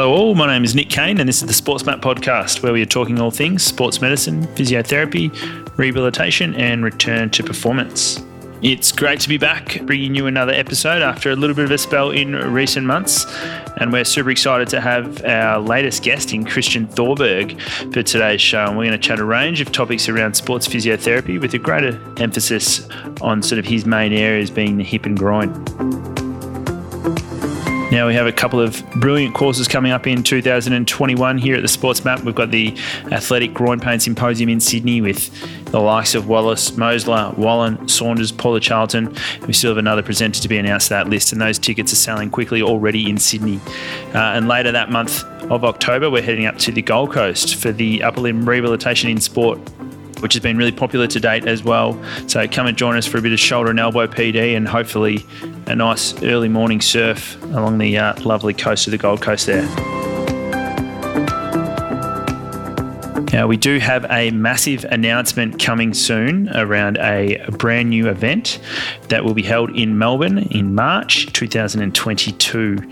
Hello, all. My name is Nick Kane, and this is the Sports MAP podcast, where we are talking all things sports medicine, physiotherapy, rehabilitation, and return to performance. It's great to be back, bringing you another episode after a little bit of a spell in recent months. And we're super excited to have our latest guest in Kristian Thorborg for today's show. And we're going to chat a range of topics around sports physiotherapy with a greater emphasis on sort of his main areas being the hip and groin. Now we have a couple of brilliant courses coming up in 2021 here at the Sports MAP. We've got the Athletic Groin Pain Symposium in Sydney with the likes of Wallace, Mosler, Wallen, Saunders, Paula Charlton. We still have another presenter to be announced to that list, and those tickets are selling quickly already in Sydney. Uh, and later that month of October, we're heading up to the Gold Coast for the Upper Limb Rehabilitation in Sport which has been really popular to date as well. So come and join us for a bit of shoulder and elbow PD and hopefully a nice early morning surf along the uh, lovely coast of the Gold Coast there. Now, we do have a massive announcement coming soon around a brand new event that will be held in Melbourne in March 2022.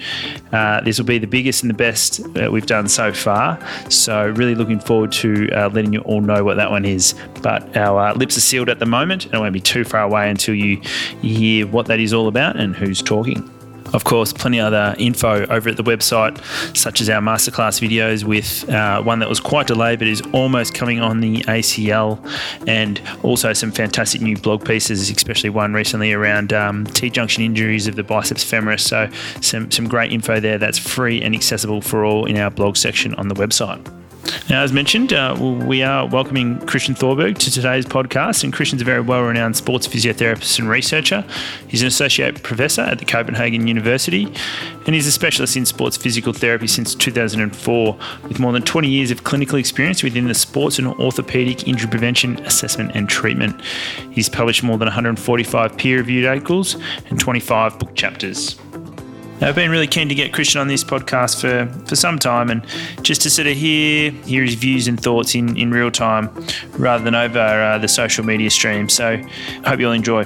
Uh, this will be the biggest and the best that we've done so far. So, really looking forward to uh, letting you all know what that one is. But our uh, lips are sealed at the moment, and it won't be too far away until you hear what that is all about and who's talking. Of course, plenty other info over at the website, such as our masterclass videos with uh, one that was quite delayed but is almost coming on the ACL, and also some fantastic new blog pieces, especially one recently around um, T junction injuries of the biceps femoris. So, some, some great info there that's free and accessible for all in our blog section on the website. Now, as mentioned, uh, we are welcoming Kristian Thorborg to today's podcast, and Kristian's a very well renowned sports physiotherapist and researcher. He's an associate professor at the Copenhagen University, and he's a specialist in sports physical therapy since 2004, with more than 20 years of clinical experience within the sports and orthopedic injury prevention, assessment, and treatment. He's published more than 145 peer reviewed articles and 25 book chapters. I've been really keen to get Kristian on this podcast for, for some time and just to sort of hear hear his views and thoughts in, in real time rather than over uh, the social media stream. So I hope you'll enjoy.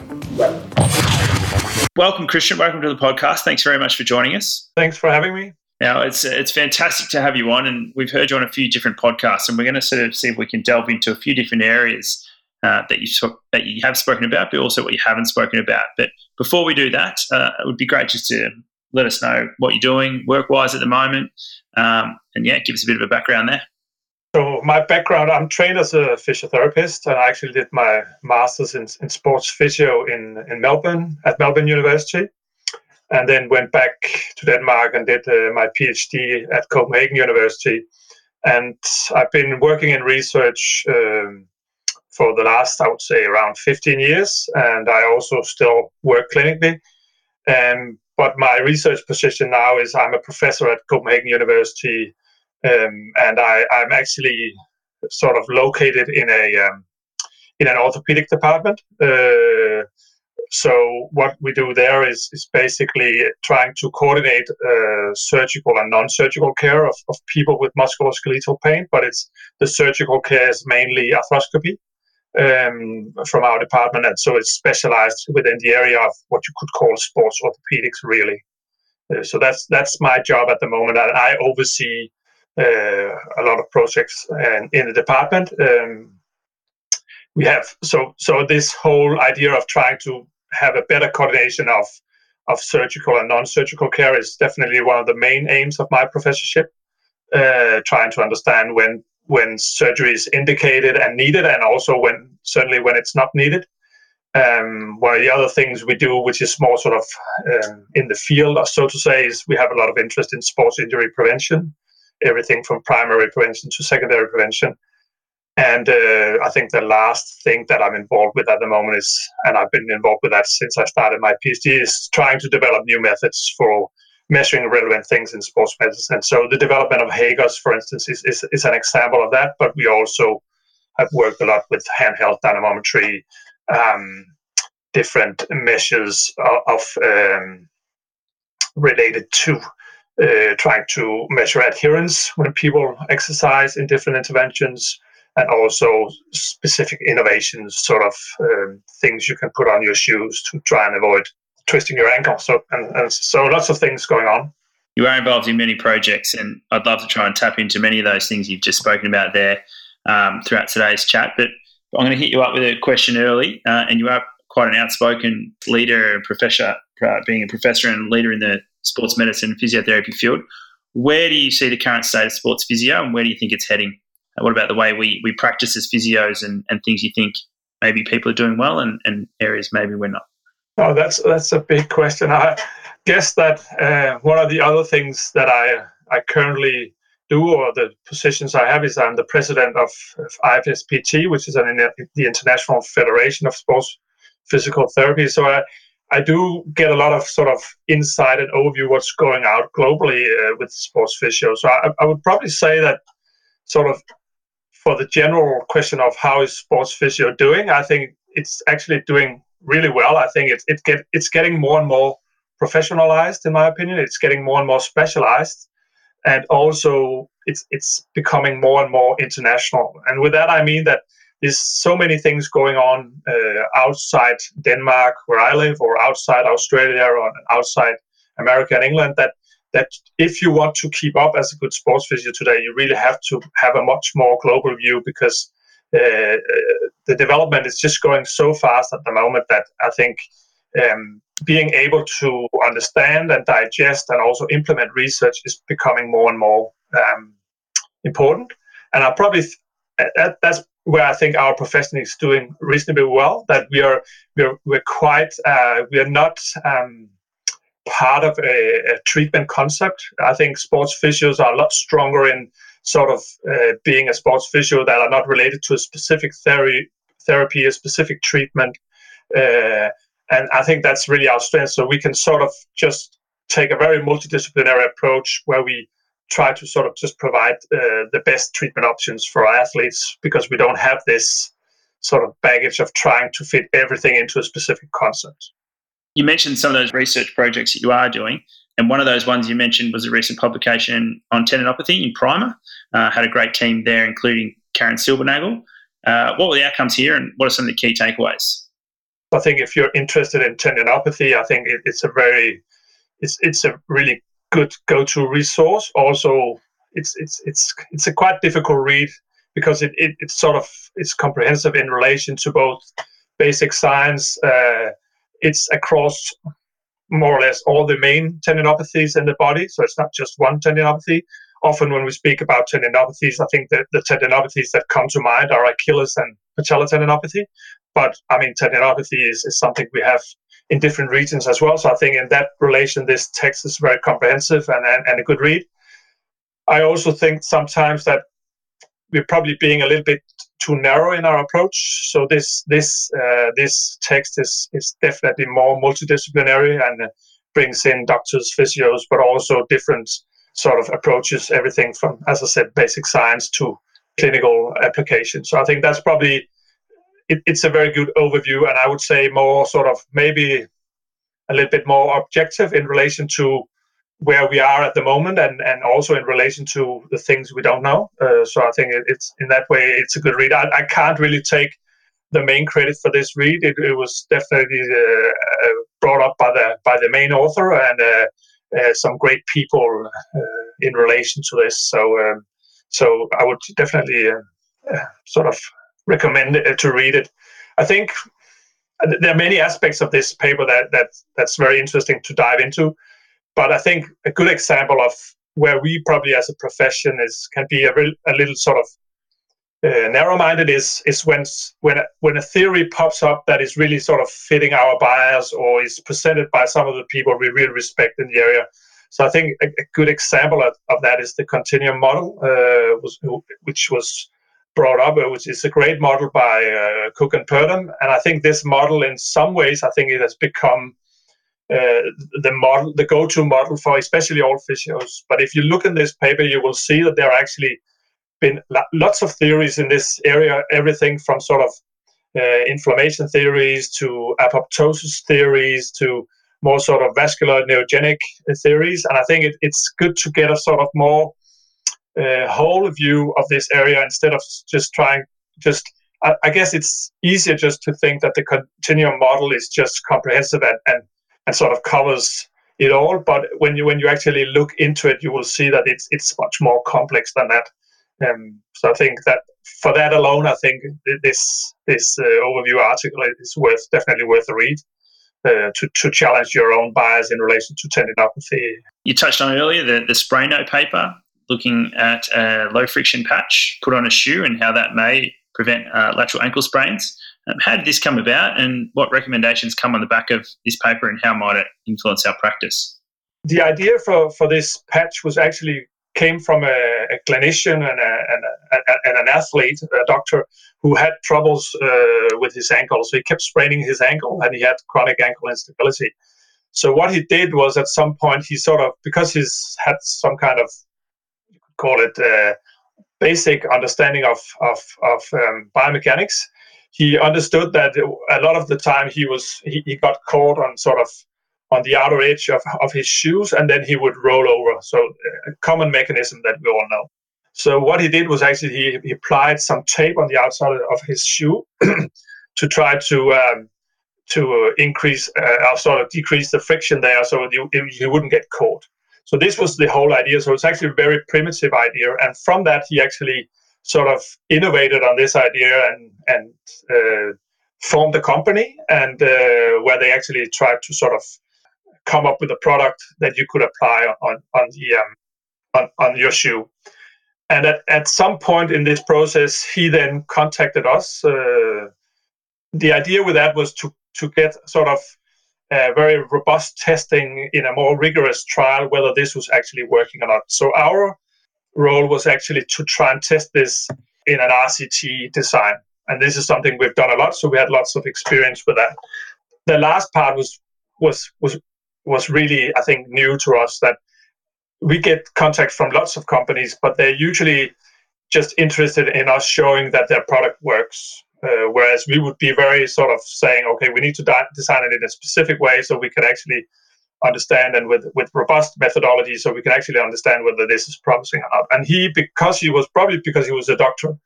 Welcome, Kristian. Welcome to the podcast. Thanks very much for joining us. Thanks for having me. Now, it's it's fantastic to have you on, and we've heard you on a few different podcasts, and we're going to sort of see if we can delve into a few different areas uh, that you that you have spoken about, but also what you haven't spoken about. But before we do that, uh, it would be great just to let us know what you're doing work wise at the moment. Um, and yeah, give us a bit of a background there. So my background, I'm trained as a physiotherapist, and I actually did my master's in, in sports physio in, in Melbourne at Melbourne University, and then went back to Denmark and did uh, my PhD at Copenhagen University. And I've been working in research um, for the last, I would say, around 15 years, and I also still work clinically. And but my research position now is I'm a professor at Copenhagen University, um, and I, am actually sort of located in a um, in an orthopedic department. Uh, so what we do there is, is basically trying to coordinate uh, surgical and non-surgical care of, of people with musculoskeletal pain, but it's the surgical care is mainly arthroscopy um, from our department, and so it's specialized within the area of what you could call sports orthopedics, really. Uh, so that's that's my job at the moment. I, I oversee uh, a lot of projects and in the department. Um, we have so so this whole idea of trying to have a better coordination of of surgical and non-surgical care is definitely one of the main aims of my professorship. Uh, trying to understand when when surgery is indicated and needed, and also when certainly when it's not needed. Um, one of the other things we do, which is more sort of um, in the field, so to say, is we have a lot of interest in sports injury prevention, everything from primary prevention to secondary prevention. And uh, I think the last thing that I'm involved with at the moment is, and I've been involved with that since I started my PhD, is trying to develop new methods for measuring relevant things in sports medicine. So the development of HAGOS, for instance, is, is, is an example of that. But we also have worked a lot with handheld dynamometry, um, different measures of, of um, related to uh, trying to measure adherence when people exercise in different interventions, and also specific innovations, sort of um, things you can put on your shoes to try and avoid twisting your ankle. So and, and so lots of things going on. You are involved in many projects, and I'd love to try and tap into many of those things you've just spoken about there um, throughout today's chat. But I'm going to hit you up with a question early, uh, and you are quite an outspoken leader and professor, uh, being a professor and leader in the sports medicine and physiotherapy field. Where do you see the current state of sports physio, and where do you think it's heading? Uh, what about the way we, we practice as physios and, and things you think maybe people are doing well and, and areas maybe we're not? Oh, that's that's a big question. I guess that uh, one of the other things that I I currently do or the positions I have is I'm the president of, of IFSPT, which is an, the International Federation of Sports Physical Therapy. So I I do get a lot of sort of insight and overview what's going out globally uh, with sports physio. So I, I would probably say that sort of for the general question of how is sports physio doing, I think it's actually doing really well. I think it's it get it's getting more and more professionalized, in my opinion. It's getting more and more specialized, and also it's it's becoming more and more international. And with that, I mean that there's so many things going on uh, outside Denmark, where I live, or outside Australia, or outside America and England that that if you want to keep up as a good sports physio today, you really have to have a much more global view because the development is just going so fast at the moment that I think um, being able to understand and digest and also implement research is becoming more and more um, important. And I probably that, that's where I think our profession is doing reasonably well. That we are we're, we're quite uh, we are not um, part of a, a, treatment concept. I think sports physios are a lot stronger in sort of uh, being a sports physio that are not related to a specific therapy, therapy, a specific treatment. Uh, and I think that's really our strength. So we can sort of just take a very multidisciplinary approach where we try to sort of just provide uh, the best treatment options for our athletes because we don't have this sort of baggage of trying to fit everything into a specific concept. You mentioned some of those research projects that you are doing. And one of those ones you mentioned was a recent publication on tendinopathy in Primer. Uh, had a great team there, including Karen Silbernagel. Uh, what were the outcomes here, and what are some of the key takeaways? I think if you're interested in tendinopathy, I think it, it's a very, it's it's a really good go-to resource. Also, it's it's it's it's a quite difficult read because it, it it's sort of it's comprehensive in relation to both basic science. Uh, it's across more or less all the main tendinopathies in the body. So it's not just one tendinopathy. Often, when we speak about tendinopathies, I think that the tendinopathies that come to mind are Achilles and patella tendinopathy. But I mean, tendinopathy is, is something we have in different regions as well. So I think in that relation, this text is very comprehensive and, and, and a good read. I also think sometimes that we're probably being a little bit too narrow in our approach. So this this uh, this text is is definitely more multidisciplinary and uh, brings in doctors, physios, but also different sort of approaches. Everything from, as I said, basic science to clinical application. So I think that's probably it, it's a very good overview, and I would say more sort of maybe a little bit more objective in relation to where we are at the moment and, and also in relation to the things we don't know. Uh, so I think it, it's in that way, it's a good read. I, I, can't really take the main credit for this read. It, it was definitely uh, uh brought up by the by the main author and uh, uh some great people uh, in relation to this. So um, so I would definitely sort of recommend to read it. I think there are many aspects of this paper that, that that's very interesting to dive into. But I think a good example of where we probably as a profession is can be a, real, a little sort of uh, narrow-minded is is when when a, when a theory pops up that is really sort of fitting our bias or is presented by some of the people we really respect in the area. So I think a, a good example of, of, that is the continuum model, uh, was, which was brought up, which is a great model by uh, Cook and Purdam. And I think this model, in some ways, I think it has become uh, the model, the go-to model for especially all physios. But if you look in this paper, you will see that there are actually been lots of theories in this area. Everything from sort of uh, inflammation theories to apoptosis theories to more sort of vascular neurogenic theories. And I think it, it's good to get a sort of more uh, whole view of this area instead of just trying just I, I, guess it's easier just to think that the continuum model is just comprehensive and, and and sort of covers it all. But when you when you actually look into it, you will see that it's it's much more complex than that. Um, so I think that for that alone, I think this this uh, overview article is worth definitely worth a read. Uh, to, to challenge your own bias in relation to tendinopathy. You touched on earlier the, the Spraino paper looking at a low friction patch put on a shoe and how that may prevent uh, lateral ankle sprains. Um, how did this come about and what recommendations come on the back of this paper and how might it influence our practice? The idea for, for this patch was actually came from a, a clinician and, a, and, a, and, an athlete, a doctor, who had troubles uh, with his ankle. So he kept spraining his ankle and he had chronic ankle instability. So what he did was at some point he sort of because he's had some kind of call it uh, basic understanding of of, of um, biomechanics, he understood that a lot of the time he was he, he got caught on sort of on the outer edge of, of his shoes and then he would roll over. So a common mechanism that we all know. So what he did was actually he, he applied some tape on the outside of his shoe to try to um, to increase uh, or sort of decrease the friction there so you, wouldn't get caught. So this was the whole idea. So it's actually a very primitive idea and from that he actually sort of innovated on this idea and and uh, formed a company and uh, where they actually tried to sort of come up with a product that you could apply on on the um, on, on your shoe. And at, at some point in this process, he then contacted us. Uh, the idea with that was to to get sort of very robust testing in a more rigorous trial whether this was actually working or not. So our role was actually to try and test this in an RCT design. And this is something we've done a lot, so we had lots of experience with that. The last part was was was was really, I think, new to us that we get contact from lots of companies, but they're usually just interested in us showing that their product works. Uh, whereas we would be very sort of saying, okay, we need to di- design it in a specific way so we can actually understand and with with robust methodology so we can actually understand whether this is promising or not. And he because he was probably because he was a doctor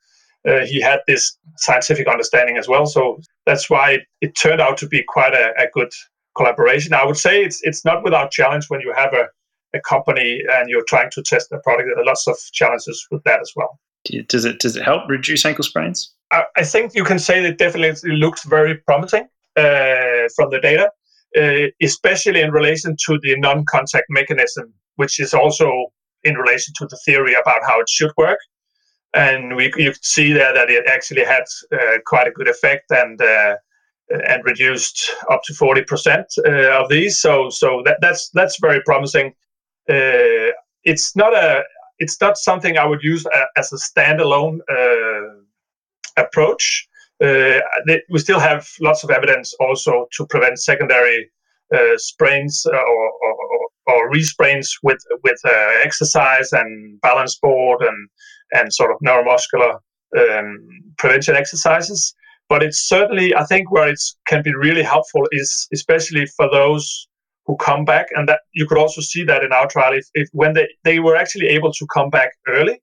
uh, he had this scientific understanding as well. So that's why it, it turned out to be quite a, a, good collaboration. I would say it's it's not without challenge when you have a, a company and you're trying to test the product. There are lots of challenges with that as well. Does it does it help reduce ankle sprains? I, I think you can say that definitely looks very promising uh, from the data uh, especially in relation to the non-contact mechanism, which is also in relation to the theory about how it should work. And we you could see there that it actually had uh, quite a good effect and uh, and reduced up to forty percent uh, of these. So so that, that's that's very promising. Uh, it's not a it's not something I would use a, as a standalone approach we still have lots of evidence also to prevent secondary uh, sprains uh, or, or, or resprains with with uh, exercise and balance board and and sort of neuromuscular um, prevention exercises. But it's certainly, I think, where it can be really helpful is especially for those who come back, and that you could also see that in our trial. If, if when they they were actually able to come back early, uh,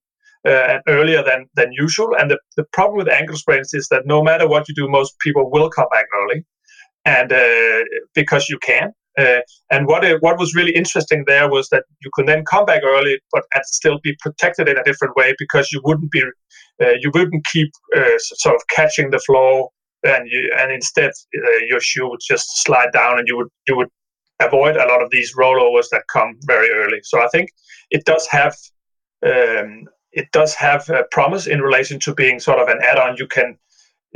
and earlier than, than usual. And the, the problem with ankle sprains is that no matter what you do, most people will come back early, and uh, because you can. Uh, and what it, what was really interesting there was that you can then come back early, but and still be protected in a different way because you wouldn't be uh, you wouldn't keep uh, sort of catching the flow, and you and instead uh, your shoe would just slide down, and you would you would avoid a lot of these rollovers that come very early. So I think it does have um, it does have a promise in relation to being sort of an add-on you can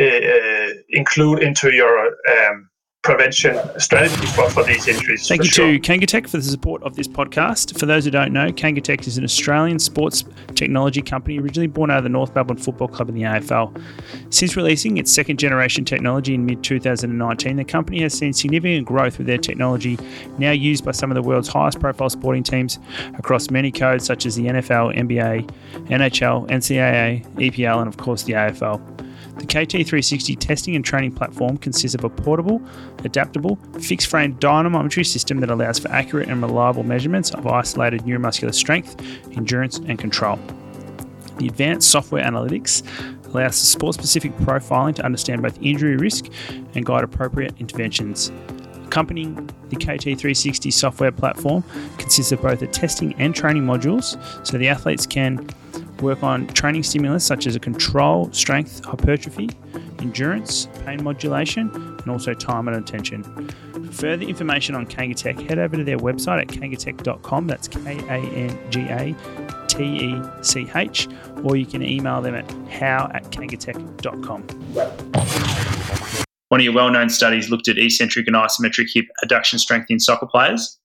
uh, uh include into your um, prevention strategy for, for these injuries. Thank you sure. to Kangatech for the support of this podcast. For those who don't know, Kangatech is an Australian sports technology company originally born out of the North Melbourne Football Club in the AFL. Since releasing its second generation technology in mid 2019, the company has seen significant growth with their technology now used by some of the world's highest profile sporting teams across many codes such as the NFL, NBA, NHL, NCAA, EPL, and of course the AFL. The KT360 testing and training platform consists of a portable, adaptable, fixed frame dynamometry system that allows for accurate and reliable measurements of isolated neuromuscular strength, endurance, and control. The advanced software analytics allows for sport specific profiling to understand both injury risk and guide appropriate interventions. Accompanying the KT360 software platform consists of both the testing and training modules, so the athletes can work on training stimulus such as a control, strength, hypertrophy, endurance, pain modulation, and also time and attention. For further information on Kangatech, head over to their website at kangatech.com. That's K A N G A T E C H, or you can email them at how at kangatech.com. One of your well known studies looked at eccentric and isometric hip adduction strength in soccer players,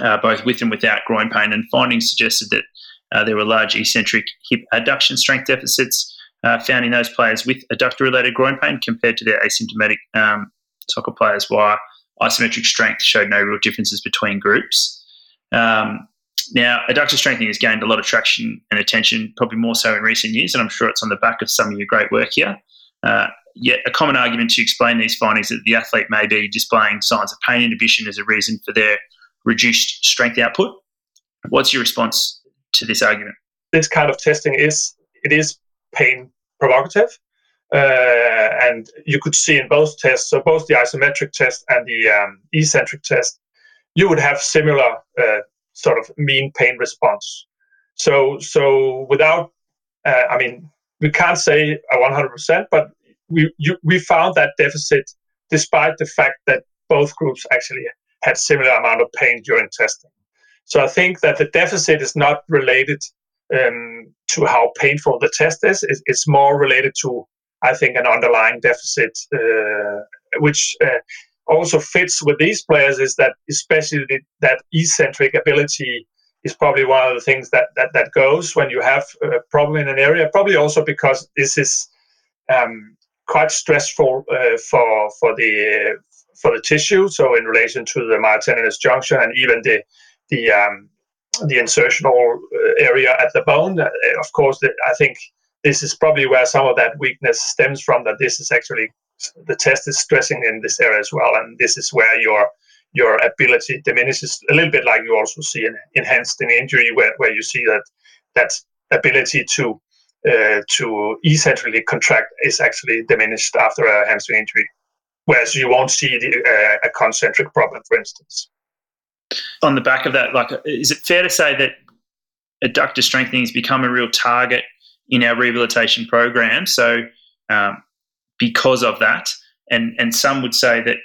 uh, both with and without groin pain, and findings suggested that uh, there were large eccentric hip adduction strength deficits uh, found in those players with adductor related groin pain compared to their asymptomatic um, soccer players, while isometric strength showed no real differences between groups. Um, now, adductor strengthening has gained a lot of traction and attention, probably more so in recent years, and I'm sure it's on the back of some of your great work here. Uh, yet, a common argument to explain these findings is that the athlete may be displaying signs of pain inhibition as a reason for their reduced strength output. What's your response to this argument? This kind of testing is it is pain provocative, uh, and you could see in both tests, so both the isometric test and the um, eccentric test, you would have similar uh, sort of mean pain response. So so without, uh, I mean, we can't say a 100%, but we you, we found that deficit despite the fact that both groups actually had similar amount of pain during testing. So I think that the deficit is not related um, to how painful the test is. It's, it's, more related to, I think, an underlying deficit, uh, which uh, also fits with these players. Is that especially that eccentric ability is probably one of the things that that, that goes when you have a problem in an area. Probably also because this is um, quite stressful uh, for for the for the tissue. So in relation to the myotendinous junction and even the the um, the insertional uh, area at the bone. Uh, of course, I think this is probably where some of that weakness stems from. That this is actually the test is stressing in this area as well, and this is where your your ability diminishes a little bit, like you also see in enhanced in injury, where, where you see that that ability to uh, to eccentrically contract is actually diminished after a hamstring injury, whereas you won't see the, uh, a concentric problem, for instance on the back of that, like, is it fair to say that adductor strengthening has become a real target in our rehabilitation program? So, um, because of that, and and some would say that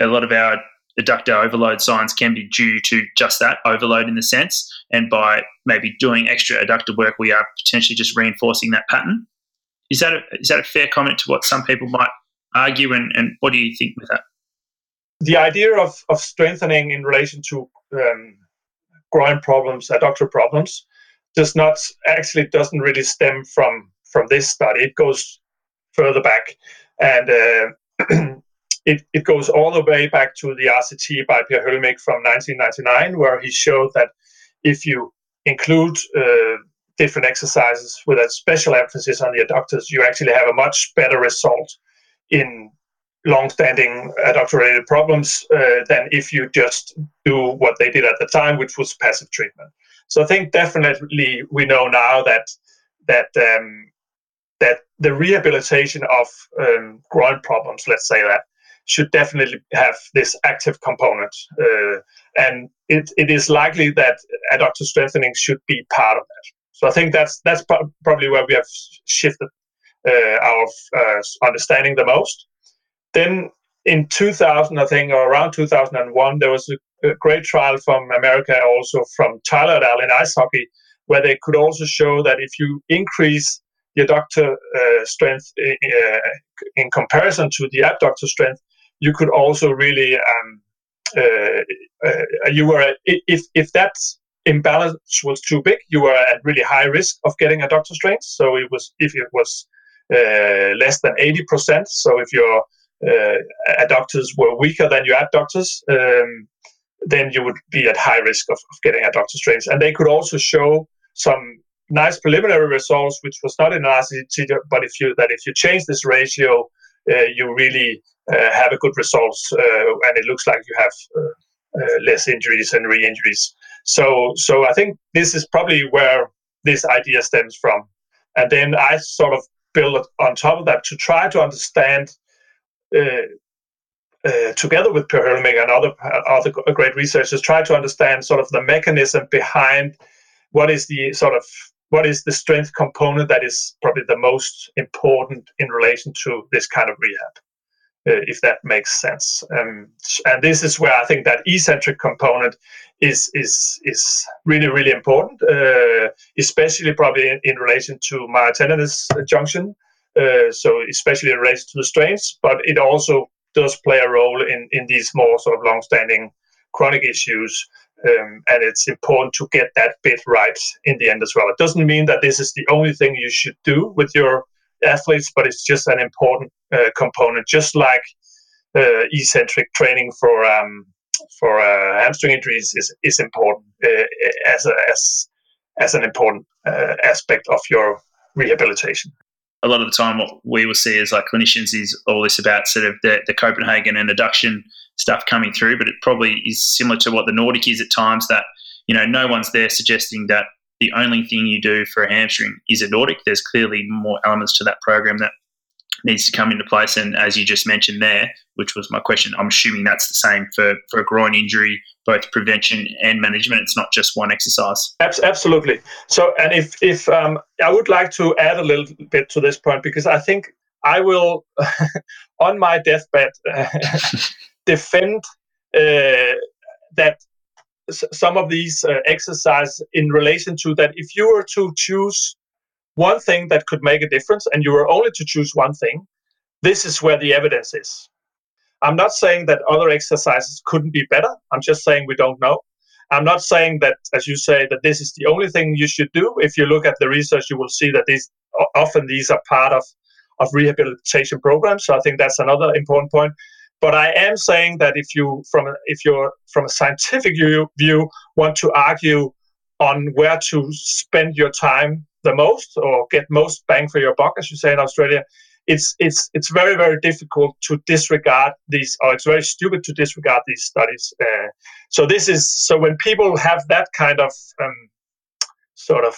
a lot of our adductor overload signs can be due to just that overload in the sense, and by maybe doing extra adductor work, we are potentially just reinforcing that pattern. Is that a, is that a fair comment to what some people might argue, and, and what do you think with that? The idea of, of strengthening in relation to um, groin problems, adductor problems, does not actually doesn't really stem from from this study. It goes further back, and uh, it it goes all the way back to the RCT by Per Hölmich from 1999, where he showed that if you include uh, different exercises with a special emphasis on the adductors, you actually have a much better result in long-standing adductor-related problems uh, than if you just do what they did at the time, which was passive treatment. So I think definitely we know now that that um, that the rehabilitation of um, groin problems, let's say that, should definitely have this active component, uh, and it, it is likely that adductor strengthening should be part of that. So I think that's that's probably where we have shifted uh, our uh, understanding the most then in 2000, I think, or around 2001, there was a, a great trial from America, also from Tyler et al. in ice hockey, where they could also show that if you increase the adductor uh, strength uh, in comparison to the abductor strength, you could also really um, uh, uh you were if if that imbalance was too big, you were at really high risk of getting adductor strength. So it was if it was uh, less than 80%. So if you're adductors were weaker than your adductors, um, then you would be at high risk of, of getting adductor strains. And they could also show some nice preliminary results, which was not in RCT, but if you that if you change this ratio, uh, you really uh, have a good results, uh, and it looks like you have uh, uh, less injuries and re-injuries. So, so I think this is probably where this idea stems from, and then I sort of build on top of that to try to understand uh, uh, together with Per Hölmich and other other great researchers, try to understand sort of the mechanism behind what is the sort of what is the strength component that is probably the most important in relation to this kind of rehab, uh, if that makes sense. Um, and this is where I think that eccentric component is is is really really important, uh, especially probably in, in relation to myotendinous junction. Uh, so especially in relation to the strains, but it also does play a role in in these more sort of long-standing chronic issues. Um, and it's important to get that bit right in the end as well. It doesn't mean that this is the only thing you should do with your athletes, but it's just an important uh, component, just like uh, eccentric training for um, for uh, hamstring injuries is is important uh, as a, as as an important uh, aspect of your rehabilitation. A lot of the time, what we will see as like clinicians is all this about sort of the, the Copenhagen and adduction stuff coming through, but it probably is similar to what the Nordic is at times. That you know, no one's there suggesting that the only thing you do for a hamstring is a Nordic. There's clearly more elements to that program that needs to come into place. And as you just mentioned there, which was my question, I'm assuming that's the same for, for a groin injury, both prevention and management. It's not just one exercise. Absolutely. So, and if, if um, I would like to add a little bit to this point, because I think I will, on my deathbed, defend uh, that some of these uh, in relation to that if you were to choose one thing that could make a difference and you were only to choose one thing this is where the evidence is. I'm not saying that other exercises couldn't be better. I'm just saying we don't know. I'm not saying that as you say that this is the only thing you should do. If you look at the research you will see that these often these are part of of rehabilitation programs. So i think that's another important point. But I am saying that if you, from if you're from a scientific view, view, want to argue on where to spend your time the most or get most bang for your buck, as you say in Australia, it's it's it's very very difficult to disregard these, or it's very stupid to disregard these studies. Uh, so this is so when people have that kind of um, sort of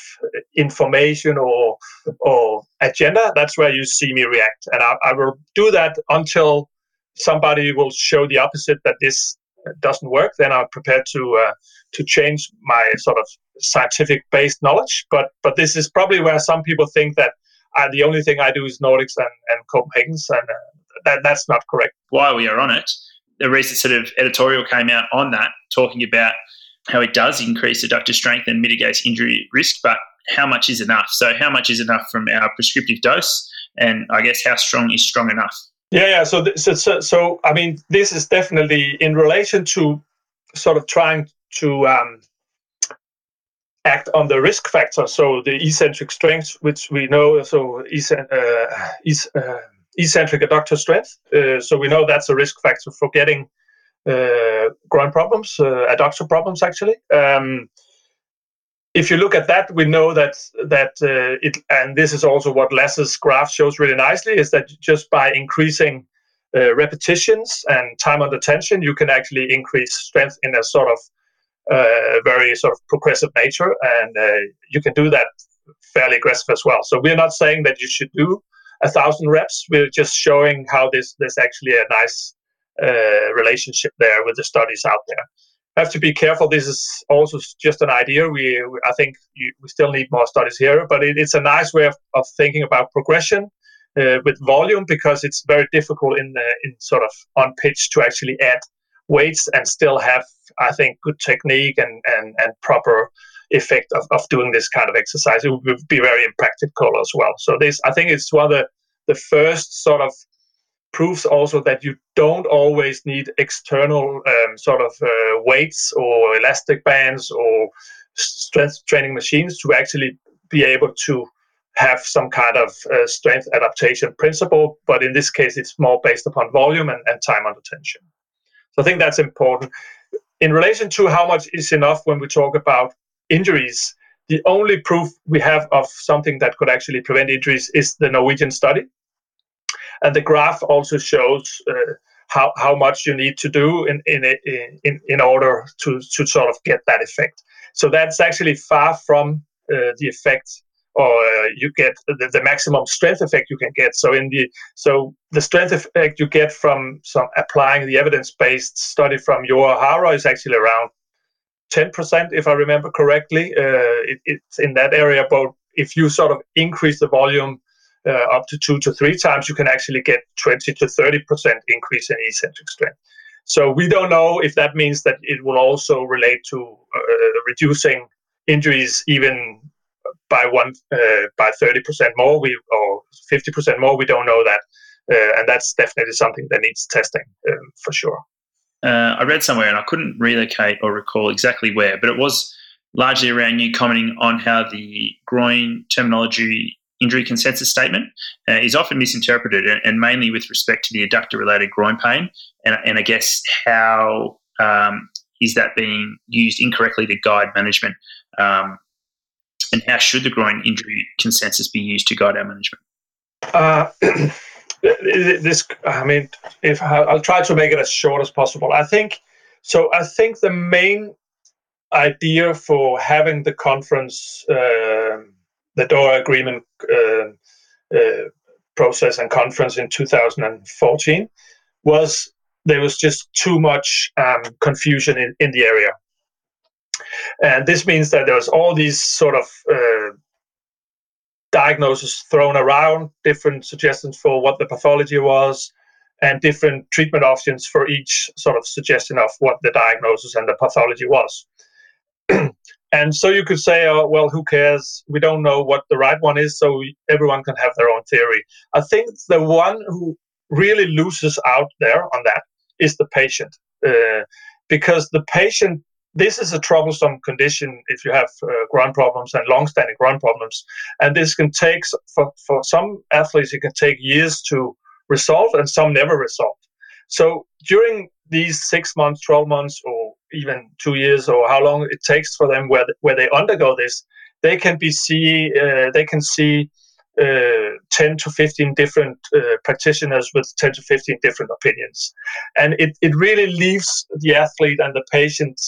information or or agenda, that's where you see me react, and I, I will do that until somebody will show the opposite that this doesn't work, then I'm prepared to uh, to change my sort of scientific based knowledge. But but this is probably where some people think that uh, the only thing I do is Nordics and, and Copenhagen's, and uh, that that's not correct. While we are on it, the recent sort of editorial came out on that, talking about how it does increase adductor strength and mitigates injury risk, but how much is enough? So how much is enough from our prescriptive dose, and I guess how strong is strong enough? Yeah, yeah. So, so, so, so, I mean, this is definitely in relation to sort of trying to um, act on the risk factor. So the eccentric strength, which we know, so eccentric, uh, uh, eccentric adductor strength. Uh, so we know that's a risk factor for getting uh, groin problems, uh, adductor problems, actually. Um, if you look at that, we know that that uh, it, and this is also what Lasse's graph shows really nicely, is that just by increasing uh, repetitions and time under tension, you can actually increase strength in a sort of uh, very sort of progressive nature, and uh, you can do that fairly aggressive as well. So we're not saying that you should do a thousand reps. We're just showing how this there's actually a nice uh, relationship there with the studies out there have to be careful. This is also just an idea. We, I think, you, we still need more studies here, but it, it's a nice way of, of thinking about progression uh, with volume because it's very difficult in the, in sort of on pitch to actually add weights and still have, I think, good technique and and, and proper effect of, of doing this kind of exercise. It would be very impractical as well. So this, I think, it's one of the the first sort of proves also that you don't always need external um, sort of uh, weights or elastic bands or strength training machines to actually be able to have some kind of uh, strength adaptation principle. But in this case, it's more based upon volume and, and time under tension. So I think that's important. In relation to how much is enough when we talk about injuries, the only proof we have of something that could actually prevent injuries is the Norwegian study and the graph also shows uh, how, how much you need to do in in, in in order to to sort of get that effect. So that's actually far from uh, the effect or uh, you get the, the, maximum strength effect you can get. So in the so the strength effect you get from some applying the evidence-based study from your Hara is actually around 10%, if I remember correctly. Uh, it, it's in that area, but if you sort of increase the volume up to two to three times, you can actually get 20 to 30% increase in eccentric strength. So we don't know if that means that it will also relate to uh, reducing injuries even by one uh, by 30% more. We or 50% more we don't know that. Uh, and that's definitely something that needs testing um, for sure. Uh, i read somewhere and i couldn't relocate or recall exactly where but it was largely around you commenting on how the groin terminology injury consensus statement uh, is often misinterpreted and, and, mainly with respect to the adductor related groin pain and, and i guess how um, is that being used incorrectly to guide management um, and how should the groin injury consensus be used to guide our management? Uh, this, I mean, if I'll try to make it as short as possible. I think so. I think the main idea for having the conference, uh, the Doha agreement uh, uh, process and conference in 2014 was there was just too much um, confusion in, in the area. And this means that there's all these sort of uh, diagnoses thrown around, different suggestions for what the pathology was, and different treatment options for each sort of suggestion of what the diagnosis and the pathology was. and so you could say, oh, well, who cares? We don't know what the right one is, so everyone can have their own theory. I think the one who really loses out there on that is the patient. Uh, because the patient this is a troublesome condition if you have uh, groin problems and long-standing groin problems and this can take for, for some athletes it can take years to resolve and some never resolve so during these six months 12 months or even two years or how long it takes for them where, where they undergo this they can be see uh, they can see uh, 10 to 15 different uh, practitioners with 10 to 15 different opinions and it, it really leaves the athlete and the patient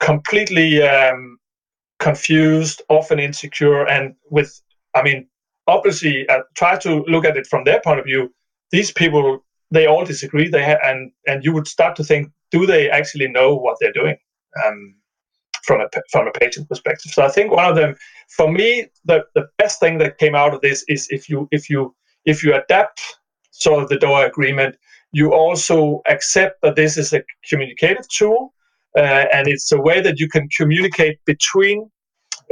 completely um, confused, often insecure, and with, I mean, obviously, uh, try to look at it from their point of view. These people, they all disagree. They ha- and and you would start to think, do they actually know what they're doing um, from a from a patient perspective? So I think one of them, for me, the the best thing that came out of this is if you if you if you adapt sort of the Doha agreement, you also accept that this is a communicative tool uh, and it's a way that you can communicate between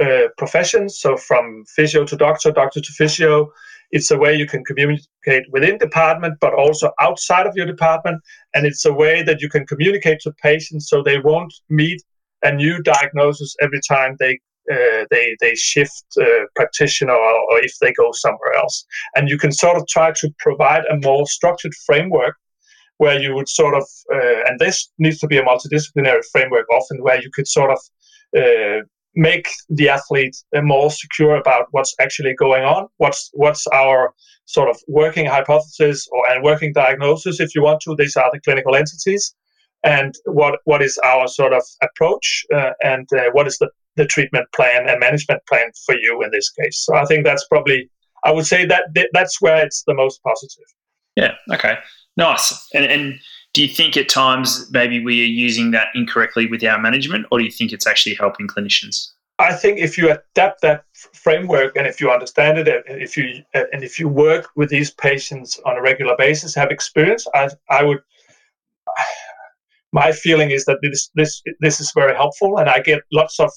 uh, professions. So from physio to doctor, doctor to physio. It's a way you can communicate within department, but also outside of your department. And it's a way that you can communicate to patients so they won't meet a new diagnosis every time they uh, they they shift uh, practitioner or, or, if they go somewhere else. And you can sort of try to provide a more structured framework where you would sort of, uh, and this needs to be a multidisciplinary framework often, where you could sort of uh, make the athlete more secure about what's actually going on, what's what's our sort of working hypothesis or and working diagnosis, if you want to. These are the clinical entities, and what what is our sort of approach, uh, and uh, what is the the treatment plan and management plan for you in this case. So I think that's probably I would say that that's where it's the most positive. Yeah. Okay. Nice. And, and do you think at times maybe we are using that incorrectly with our management, or do you think it's actually helping clinicians? I think if you adapt that framework and if you understand it, and if you and if you work with these patients on a regular basis, have experience, I, I would. My feeling is that this this this is very helpful, and I get lots of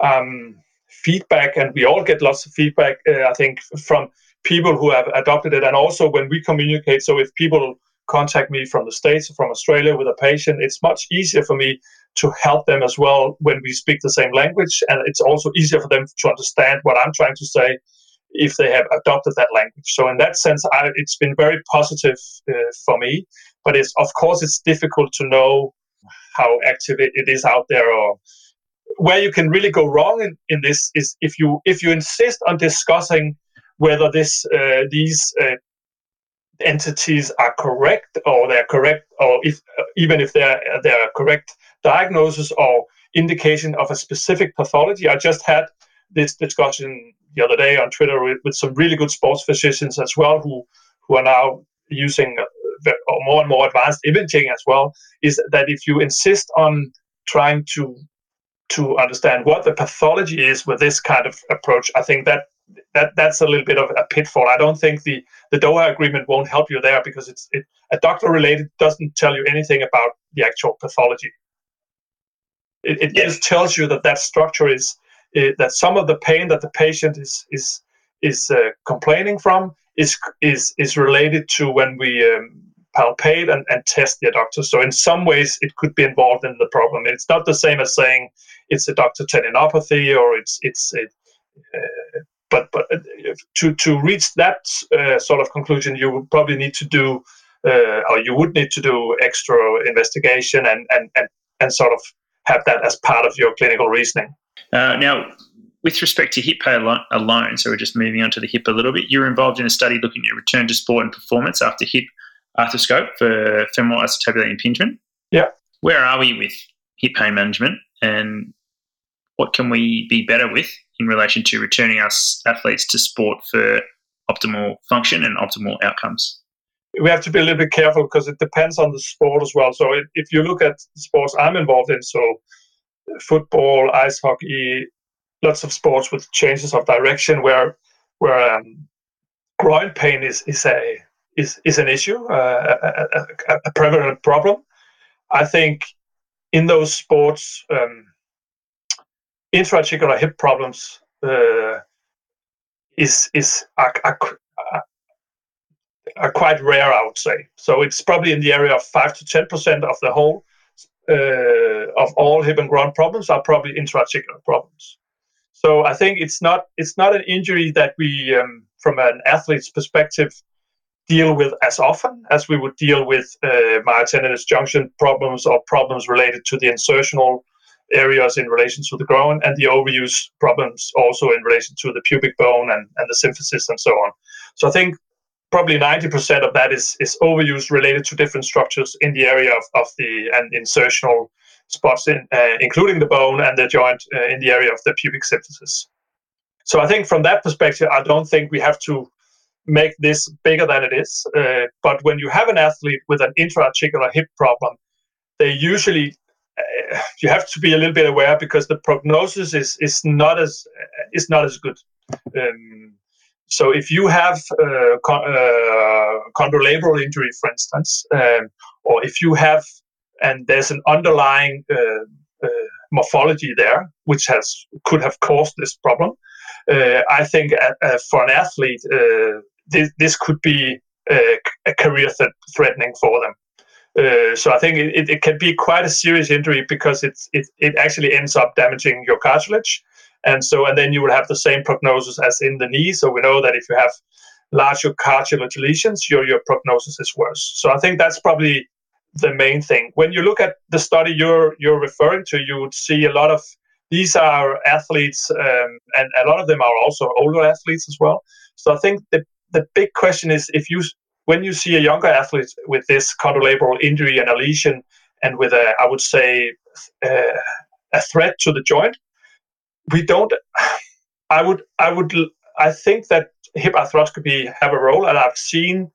um, feedback, and we all get lots of feedback. Uh, I think from people who have adopted it, and also when we communicate. So if people contact me from the States or from Australia with a patient, it's much easier for me to help them as well when we speak the same language. And it's also easier for them to understand what I'm trying to say if they have adopted that language. So in that sense, I, it's been very positive uh, for me. But it's of course it's difficult to know how active it, it is out there or where you can really go wrong in, in this is if you if you insist on discussing whether this uh, these uh, entities are correct or they're correct or if even if they're they're correct diagnosis or indication of a specific pathology i just had this discussion the other day on Twitter with, with some really good sports physicians as well, who who are now using uh, more and more advanced imaging as well. Is that if you insist on trying to to understand what the pathology is with this kind of approach, I think that that that's a little bit of a pitfall. I don't think the the Doha agreement won't help you there because it's it, adductor related doesn't tell you anything about the actual pathology. It, it just tells you that that structure is uh, that some of the pain that the patient is is is uh, complaining from is is is related to when we um, palpate and, and test the adductor. So in some ways, it could be involved in the problem. It's not the same as saying it's a adductor tendinopathy or it's it's it, uh, but but uh, to to reach that uh, sort of conclusion, you would probably need to do uh, or you would need to do extra investigation and and and and sort of have that as part of your clinical reasoning. Uh, now, with respect to hip pain alone, so we're just moving on to the hip a little bit, you're involved in a study looking at return to sport and performance after hip arthroscope for femoral acetabular impingement. Yeah. Where are we with hip pain management and what can we be better with in relation to returning us athletes to sport for optimal function and optimal outcomes? We have to be a little bit careful because it depends on the sport as well. So if you look at the sports I'm involved in, so football, ice hockey, lots of sports with changes of direction where where um, groin pain is is a is is an issue, uh, a, a, a, prevalent problem. I think in those sports, um, intra-articular hip problems uh, is is are, are, are, quite rare, I would say. So it's probably in the area of five to ten percent of the whole uh, of all hip and groin problems are probably intra-articular problems. So I think it's not it's not an injury that we, um, from an athlete's perspective, deal with as often as we would deal with uh, myotendinous junction problems or problems related to the insertional areas in relation to the groin and the overuse problems also in relation to the pubic bone and, and the symphysis and so on. So I think probably 90% of that is, is overuse related to different structures in the area of, of the and insertional spots, in, uh, including the bone and the joint uh, in the area of the pubic symphysis. So I think from that perspective, I don't think we have to make this bigger than it is. Uh, but when you have an athlete with an intra-articular hip problem, they usually you have to be a little bit aware because the prognosis is is not as is not as good. Um, so if you have uh, con- uh, injury, for instance, um, or if you have and there's an underlying uh, uh, morphology there which has could have caused this problem. Uh, I think for an athlete, this, this could be a career th- threatening for them. Uh, so I think it, it can be quite a serious injury because it's it, it actually ends up damaging your cartilage, and so and then you will have the same prognosis as in the knee. So we know that if you have larger cartilage lesions, your your prognosis is worse. So I think that's probably the main thing. When you look at the study you're you're referring to, you would see a lot of these are athletes, um, and a lot of them are also older athletes as well. So I think the the big question is if you when you see a younger athlete with this chondrolabral injury and a lesion, and with a I would say uh, a threat to the joint, we don't. I would I would I think that hip arthroscopy have a role, and I've seen.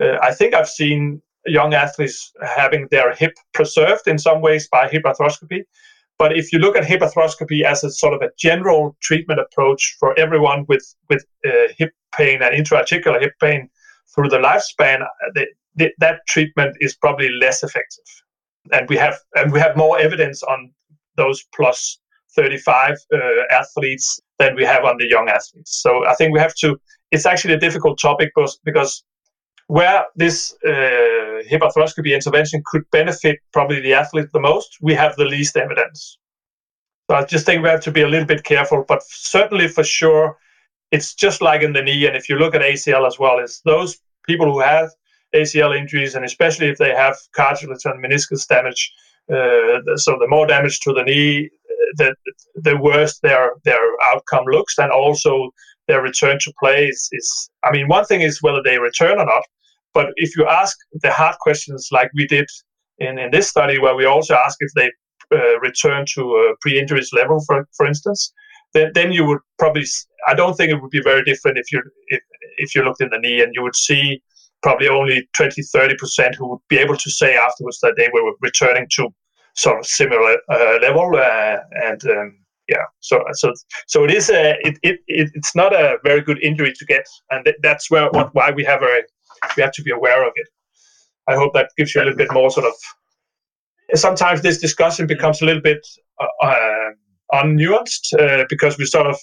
Uh, I think I've seen young athletes having their hip preserved in some ways by hip arthroscopy. But if you look at hip arthroscopy as a sort of a general treatment approach for everyone with with uh, hip pain and intra-articular hip pain through the lifespan, the, the, that treatment is probably less effective. And we have and we have more evidence on those plus 35 uh, athletes than we have on the young athletes. So I think we have to. It's actually a difficult topic because because where this uh, hip arthroscopy intervention could benefit probably the athlete the most, we have the least evidence. So I just think we have to be a little bit careful, but certainly for sure, it's just like in the knee. And if you look at ACL as well, it's those people who have ACL injuries, and especially if they have cartilage and meniscus damage. Uh, so the more damage to the knee, the the worse their their outcome looks, and also their return to play is, is. I mean, one thing is whether they return or not, but if you ask the hard questions like we did in, in this study, where we also ask if they uh, return to a pre-injuries level, for, for instance, then then you would probably. I don't think it would be very different if you if if you looked in the knee and you would see probably only 20 30 percent who would be able to say afterwards that they were returning to sort of similar uh, level uh, and um, yeah so so so it is a it, it, it it's not a very good injury to get and th- that's where what, why we have a we have to be aware of it i hope that gives you a little bit more sort of sometimes this discussion becomes a little bit uh, uh unnuanced uh, because we sort of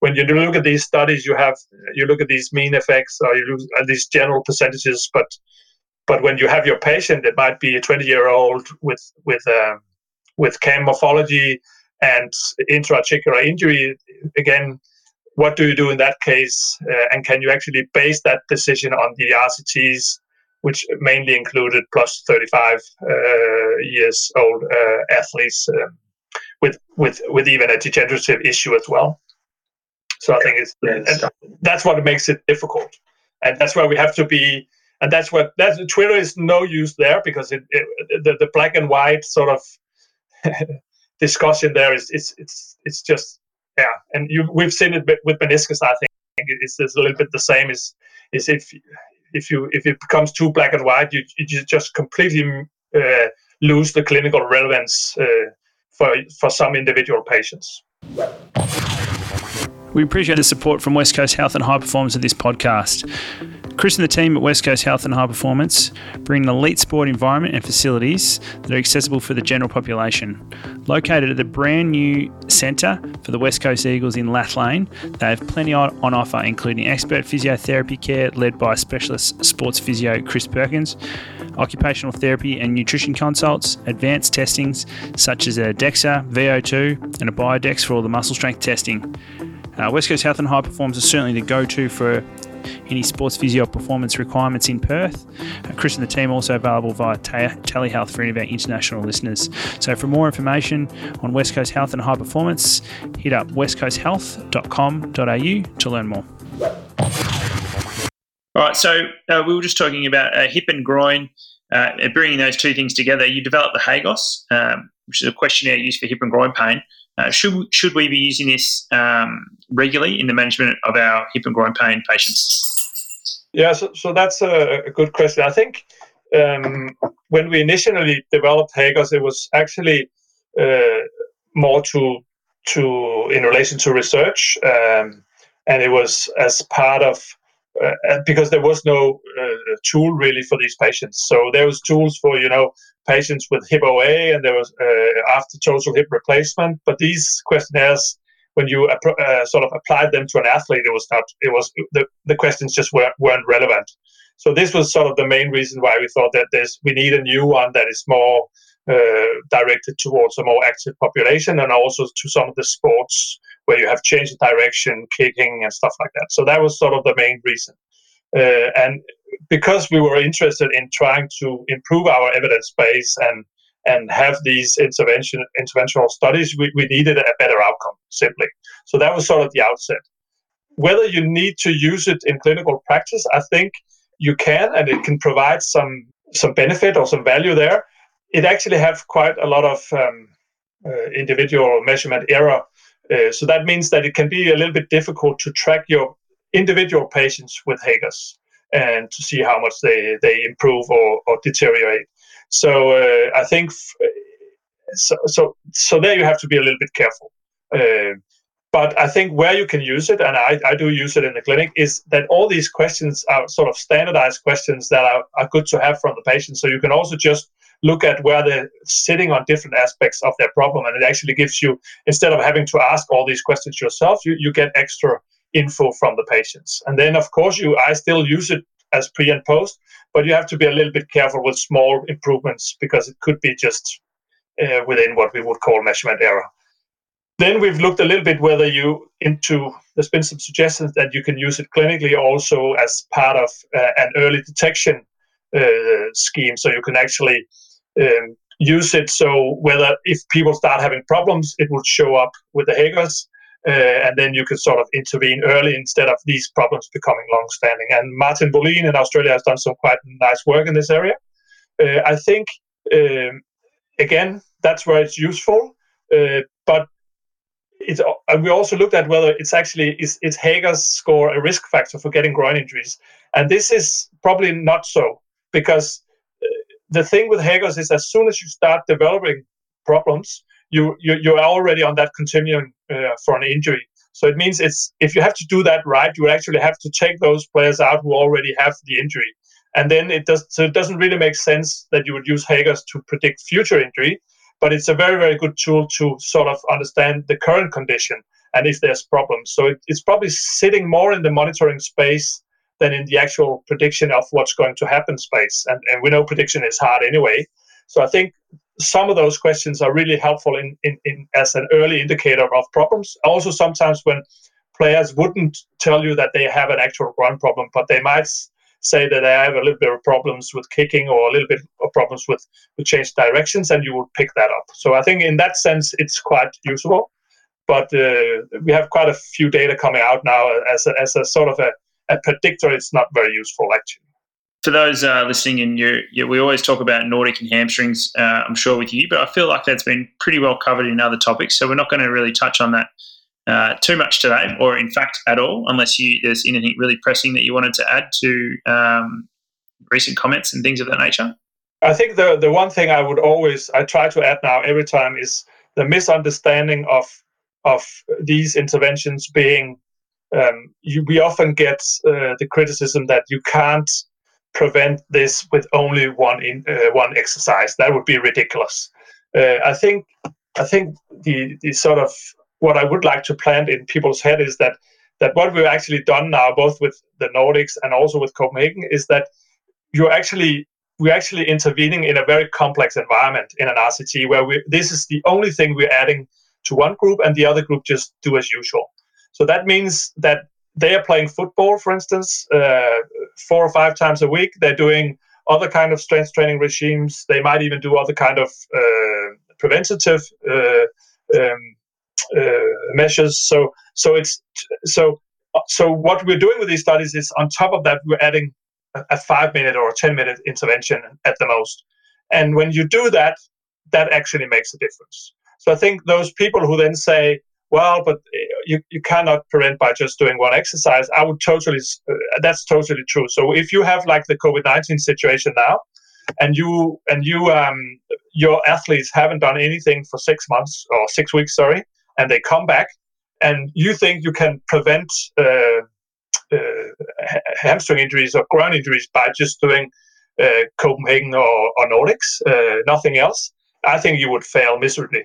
when you look at these studies you have you look at these mean effects or you look at these general percentages but but when you have your patient it might be a 20 year old with with um, with cam morphology and intra-articular injury again what do you do in that case? Uh, and can you actually base that decision on the rcts which mainly included plus 35 uh, years old uh, athletes um, with with with even a degenerative issue as well so i think it's yes. that's what makes it difficult and that's why we have to be and that's what that's twitter is no use there because it, it the, the black and white sort of discussion there is it's it's it's just yeah, and you we've seen it with meniscus. I think it's, it's a little bit the same. Is is if if you if it becomes too black and white, you you just completely uh, lose the clinical relevance uh, for for some individual patients. We appreciate the support from West Coast Health and High Performance of this podcast. Chris and the team at West Coast Health and High Performance bring an elite sport environment and facilities that are accessible for the general population. Located at the brand new centre for the West Coast Eagles in Lathlain, they have plenty on offer, including expert physiotherapy care led by specialist sports physio Chris Perkins, occupational therapy and nutrition consults, advanced testings such as a DEXA, VO2, and a Biodex for all the muscle strength testing. Uh, West Coast Health and High Performance is certainly the go to for any sports physio performance requirements in Perth. Uh, Chris and the team also available via telehealth for any of our international listeners. So, for more information on West Coast Health and High Performance, hit up westcoasthealth.com.au to learn more. All right, so uh, we were just talking about uh, hip and groin, uh, bringing those two things together. You develop the HAGOS, um, which is a questionnaire used for hip and groin pain. Uh, should should we be using this um, regularly in the management of our hip and groin pain patients? Yeah, so, so that's a, a good question. I think um, when we initially developed HAGOS, it was actually uh, more to to in relation to research, um, and it was as part of uh, because there was no uh, tool really for these patients. So there was tools for you know patients with hip OA, and there was uh, after total hip replacement. But these questionnaires, when you uh, sort of applied them to an athlete, it was not. It was the, the questions just weren't, weren't relevant. So this was sort of the main reason why we thought that there's we need a new one that is more uh, directed towards a more active population and also to some of the sports where you have changed direction, kicking and stuff like that. So that was sort of the main reason. Uh, and because we were interested in trying to improve our evidence base and and have these intervention interventional studies, we, we needed a better outcome simply. So that was sort of the outset. Whether you need to use it in clinical practice, I think you can, and it can provide some some benefit or some value there. It actually have quite a lot of um, uh, individual measurement error. Uh, so that means that it can be a little bit difficult to track your individual patients with HAGOS and to see how much they, they improve or, or deteriorate. So uh, I think f- so, so so there you have to be a little bit careful. Uh, but I think where you can use it, and I, I do use it in the clinic, is that all these questions are sort of standardized questions that are, are good to have from the patient. So you can also just look at where they're sitting on different aspects of their problem. And it actually gives you, instead of having to ask all these questions yourself, you, you get extra info from the patients. And then, of course, you I still use it as pre and post, but you have to be a little bit careful with small improvements because it could be just uh, within what we would call measurement error. Then we've looked a little bit whether you into there's been some suggestions that you can use it clinically also as part of uh, an early detection uh, scheme, so you can actually um, use it so whether if people start having problems, it will show up with the HAGOS uh, and then you can sort of intervene early instead of these problems becoming long-standing. And Martin Bolin in Australia has done some quite nice work in this area. Uh, I think um, again that's where it's useful, uh, but it's we also looked at whether it's actually is is HAGOS score a risk factor for getting groin injuries, and this is probably not so because the thing with HAGOS is as soon as you start developing problems, you, you you're already on that continuum uh, for an injury. So it means it's if you have to do that right, you actually have to take those players out who already have the injury, and then it does. So it doesn't really make sense that you would use HAGOS to predict future injury but it's a very very good tool to sort of understand the current condition and if there's problems so it, it's probably sitting more in the monitoring space than in the actual prediction of what's going to happen space and, and we know prediction is hard anyway so i think some of those questions are really helpful in, in, in as an early indicator of problems also sometimes when players wouldn't tell you that they have an actual groin problem but they might say that they have a little bit of problems with kicking or a little bit of problems with, with change directions, and you would pick that up. So I think in that sense, it's quite usable. But uh, we have quite a few data coming out now as a, as a sort of a, a predictor. It's not very useful actually. For those uh, listening, and you, you, we always talk about Nordic and hamstrings, uh, I'm sure with you, but I feel like that's been pretty well covered in other topics. So we're not going to really touch on that uh, too much today, or in fact at all, unless you there's anything really pressing that you wanted to add to um, recent comments and things of that nature. I think the the one thing I would always I try to add now every time is the misunderstanding of of these interventions being um, you, we often get uh, the criticism that you can't prevent this with only one in, uh, one exercise. That would be ridiculous. Uh, I think I think the the sort of what I would like to plant in people's head is that that what we've actually done now, both with the Nordics and also with Copenhagen, is that you're actually we're actually intervening in a very complex environment in an RCT where we this is the only thing we're adding to one group and the other group just do as usual. So that means that they are playing football, for instance, uh, four or five times a week. They're doing other kind of strength training regimes. They might even do other kind of uh, preventative uh, um, uh, measures. So so it's so so what we're doing with these studies is on top of that we're adding a, five minute or a ten minute intervention at the most. And when you do that, that actually makes a difference. So I think those people who then say, well, but uh, you, you cannot prevent by just doing one exercise. I would totally, uh, that's totally true. So if you have like the COVID 19 situation now, and you and you um your athletes haven't done anything for six months or six weeks, sorry, and they come back, and you think you can prevent uh, uh, hamstring injuries or groin injuries by just doing uh, Copenhagen or, or Nordics, uh, nothing else, I think you would fail miserably.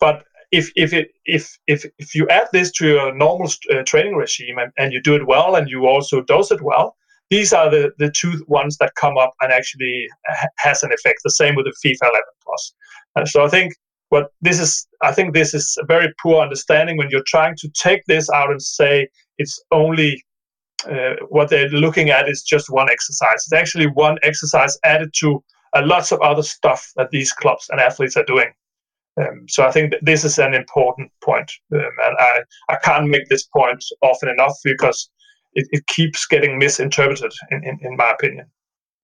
But if if it, if if if you add this to your normal uh, training regime and, and you do it well and you also dose it well, these are the, the two ones that come up and actually ha- has an effect. The same with the FIFA 11 plus. Uh, so I think but this is, I think, this is a very poor understanding when you're trying to take this out and say it's only uh, what they're looking at is just one exercise. It's actually one exercise added to a lots of other stuff that these clubs and athletes are doing. Um, so I think this is an important point, um, and I, I can't make this point often enough because it, it keeps getting misinterpreted, in, in, in my opinion.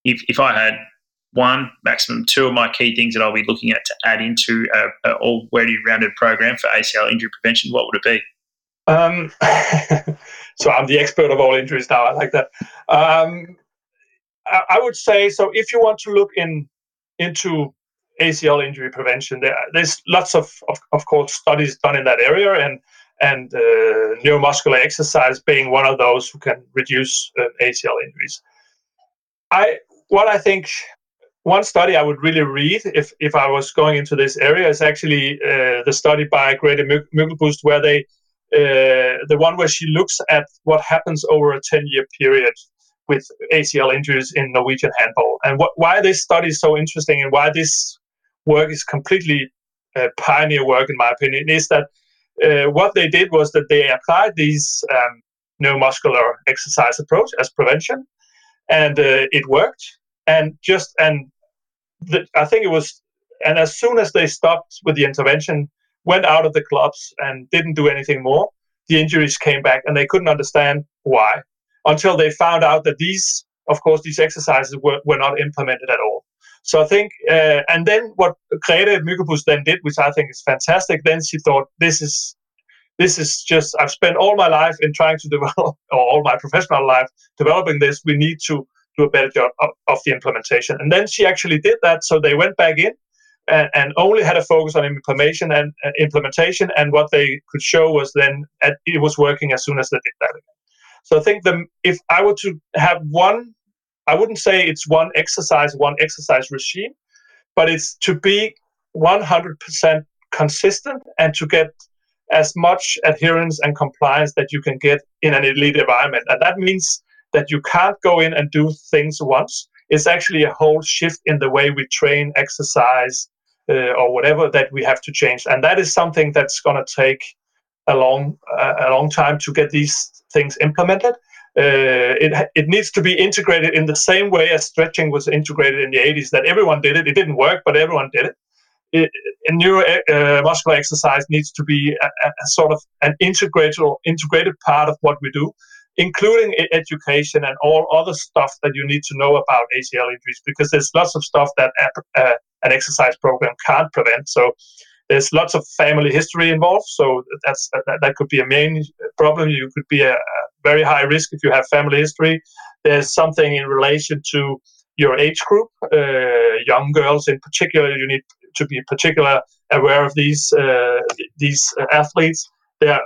If, if I had one, maximum two of my key things that I'll be looking at to add into a, a already rounded program for ACL injury prevention, what would it be? Um, so I'm the expert of all injuries now. I like that. Um, I, I, would say so. If you want to look in into ACL injury prevention, there, there's lots of, of, of course, studies done in that area, and and uh, neuromuscular exercise being one of those who can reduce uh, ACL injuries. I what I think one study I would really read if, if I was going into this area is actually uh, the study by Grete Myklebust, where they uh, the one where she looks at what happens over a 10 year period with ACL injuries in Norwegian handball. And what, why this study is so interesting and why this work is completely uh, pioneer work, in my opinion, is that uh, what they did was that they applied these um, neuromuscular exercise approach as prevention, and uh, it worked and just and the, I think it was and as soon as they stopped with the intervention, went out of the clubs and didn't do anything more, the injuries came back and they couldn't understand why until they found out that these, of course, these exercises were, were not implemented at all. So I think, uh, and then what Grete Myklebust then did, which I think is fantastic, then she thought this is this is just I've spent all my life in trying to develop, or all my professional life developing this. We need to do a better job of, of the implementation. And then she actually did that. So they went back in and, and only had a focus on implementation and uh, implementation. And what they could show was then it was working as soon as they did that. So I think the if I were to have one, I wouldn't say it's one exercise, one exercise regime, but it's to be 100% consistent and to get as much adherence and compliance that you can get in an elite environment. And that means that you can't go in and do things once. It's actually a whole shift in the way we train, exercise, uh, or whatever that we have to change. And that is something that's going to take a long, uh, a long time to get these things implemented. Uh, it, it needs to be integrated in the same way as stretching was integrated in the 80s, that everyone did it. It didn't work, but everyone did it a neuromuscular uh, exercise needs to be a, a, sort of an integrated integrated part of what we do, including education and all other stuff that you need to know about ACL injuries, because there's lots of stuff that uh, an exercise program can't prevent. So there's lots of family history involved. So that's that, that could be a main problem. You could be a, a very high risk if you have family history. There's something in relation to your age group, uh, young girls in particular. You need to be particular aware of these uh, these athletes. There,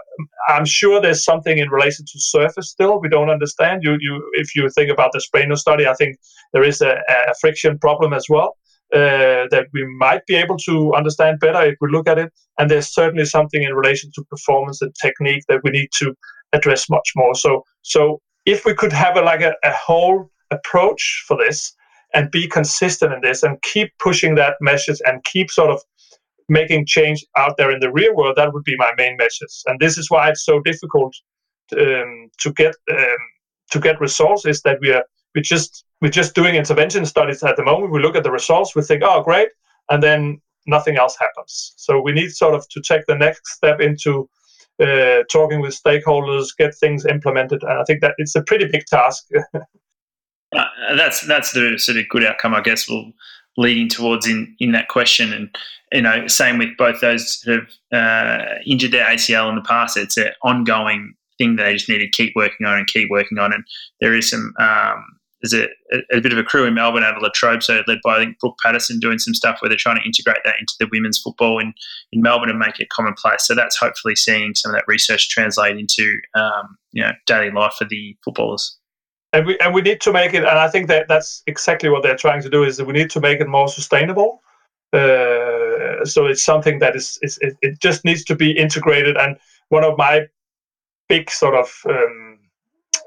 I'm sure there's something in relation to surface still we don't understand. You, you, if you think about the Spraino study, I think there is a, a friction problem as well uh, that we might be able to understand better if we look at it. And there's certainly something in relation to performance and technique that we need to address much more. So, so if we could have a, like a, a whole approach for this, and be consistent in this and keep pushing that message and keep sort of making change out there in the real world that would be my main message and this is why it's so difficult um, to get um, to get results is that we are we just we're just doing intervention studies at the moment we look at the results we think oh great and then nothing else happens so we need sort of to take the next step into uh, talking with stakeholders get things implemented and i think that it's a pretty big task uh, that's that's the sort of good outcome, I guess. We'll leading towards in in that question, and you know, same with both those that have uh, injured their ACL in the past. It's an ongoing thing that they just need to keep working on and keep working on. And there is some um, there's a, a, a, bit of a crew in Melbourne out of La Trobe, so led by I think Brooke Patterson, doing some stuff where they're trying to integrate that into the women's football in, in Melbourne and make it commonplace. So that's hopefully seeing some of that research translate into um, you know daily life for the footballers. And we and we need to make it and i think that that's exactly what they're trying to do is that we need to make it more sustainable. Uh, so it's something that is, is it, it, just needs to be integrated. And one of my big sort of um,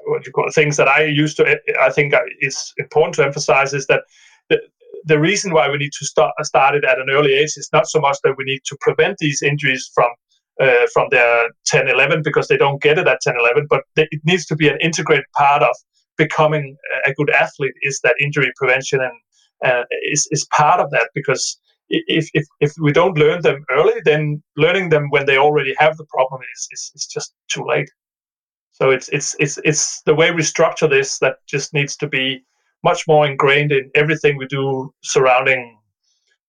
what you call it, things that i used to i think is important to emphasize is that the, the reason why we need to start start it at an early age is not so much that we need to prevent these injuries from uh, from their 10 11 because they don't get it at 10 11 but it needs to be an integrated part of becoming a good athlete is that injury prevention and uh, is, is part of that because if, if, if we don't learn them early, then learning them when they already have the problem is, is, is just too late. So it's, it's, it's, it's the way we structure this that just needs to be much more ingrained in everything we do surrounding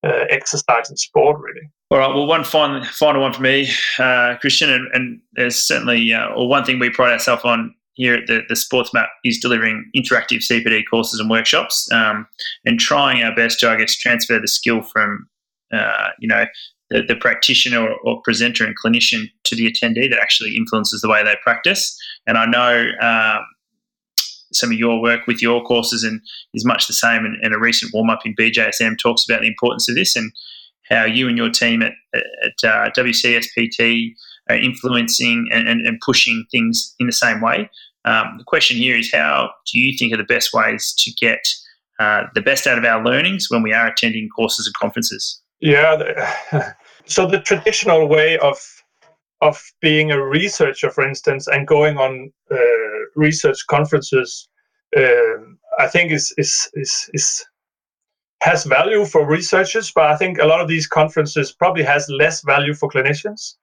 uh, exercise and sport, really. All right. Well, one final, final one for me, uh, Kristian, and, and there's certainly, uh, or one thing we pride ourselves on here at the, the Sports MAP is delivering interactive CPD courses and workshops um, and trying our best to, I guess, transfer the skill from, uh, you know, the, the practitioner or, or, presenter and clinician to the attendee that actually influences the way they practice. And I know um, some of your work with your courses and is much the same. And, and a recent warm up in BJSM talks about the importance of this and how you and your team at, at uh, WCSPT are influencing and, and, and pushing things in the same way. Um, the question here is how do you think are the best ways to get uh, the best out of our learnings when we are attending courses and conferences? Yeah, so the traditional way of of being a researcher, for instance, and going on uh, research conferences, uh, I think is, is is is has value for researchers, but I think a lot of these conferences probably has less value for clinicians.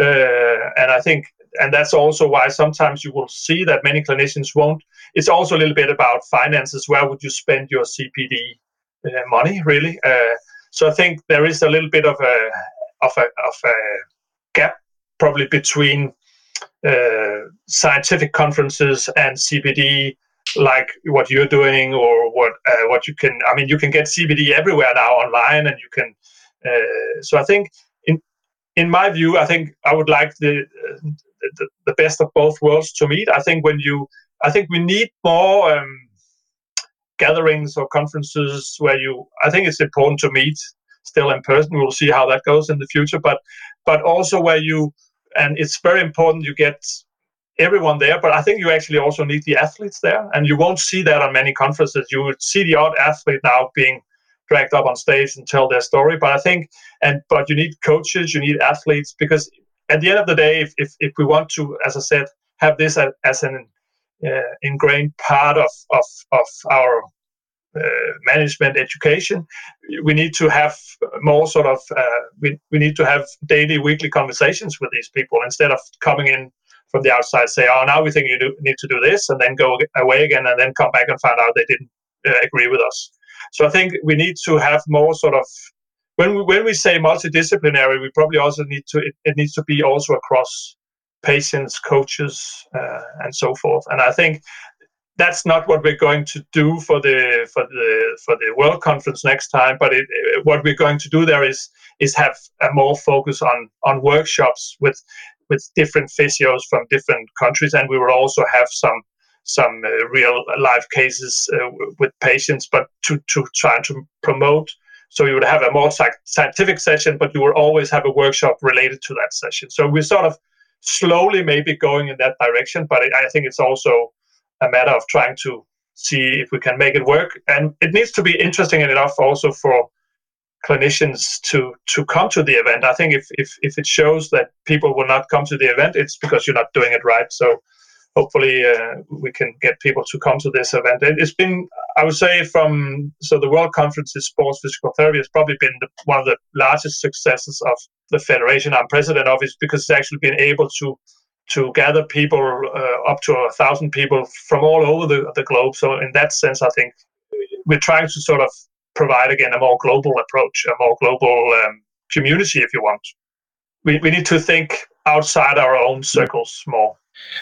Uh, and I think and that's also why sometimes you will see that many clinicians won't. It's also a little bit about finances. Where would you spend your CPD uh, money, really? Uh, so I think there is a little bit of a of a of a probably between uh, scientific conferences and CPD, like what you're doing or what uh, what you can. I mean, you can get CPD everywhere now online, and you can. Uh, so I think, in in my view, I think I would like the, the the best of both worlds to meet. I think when you, I think we need more. Um, gatherings or conferences where you i think it's important to meet still in person. We'll see how that goes in the future. But but also where you and it's very important you get everyone there but i think you actually also need the athletes there. And you won't see that on many conferences. You would see the odd athlete now being dragged up on stage and tell their story. But i think and but you need coaches you need athletes because at the end of the day if, if, if we want to as i said have this as, an uh, ingrained part of of, of our management education. We need to have more sort of uh, we, we need to have daily weekly conversations with these people instead of coming in from the outside say oh now we think you do, need to do this and then go away again and then come back and find out they didn't uh, agree with us. So i think we need to have more sort of when we, when we say multidisciplinary we probably also need to it, it needs to be also across patients coaches uh, and so forth. And i think that's not what we're going to do for the for the for the World Conference next time. But it, what we're going to do there is is have a more focus on on workshops with with different physios from different countries, and we will also have some some uh, real life cases uh, with patients, but to to try to promote. So you would have a more scientific session, but you will always have a workshop related to that session. So we're sort of slowly maybe going in that direction, but I think it's also a matter of trying to see if we can make it work. And it needs to be interesting enough also for clinicians to to come to the event. I think if if if it shows that people will not come to the event, it's because you're not doing it right. So hopefully uh, we can get people to come to this event. It, has been, I would say, from so the World Conference in Sports Physical Therapy has probably been the, one of the largest successes of the federation I'm president of, is because it's actually been able to to gather people uh, up to a thousand people from all over the, the globe. So in that sense, I think we're trying to sort of provide again a more global approach, a more global um, community, if you want. We, we need to think outside our own circles more.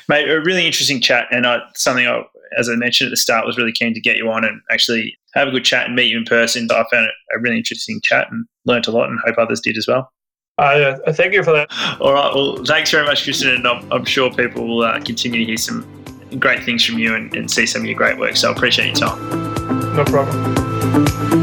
Mate, a really interesting chat, and uh, something I, as I mentioned at the start, was really keen to get you on and actually have a good chat and meet you in person. I found it a really interesting chat and learnt a lot, and hope others did as well. Uh, thank you for that. All right. Well, thanks very much, Kristian. And I'm, I'm sure people will uh, continue to hear some great things from you and, and see some of your great work. So I appreciate your time. No problem.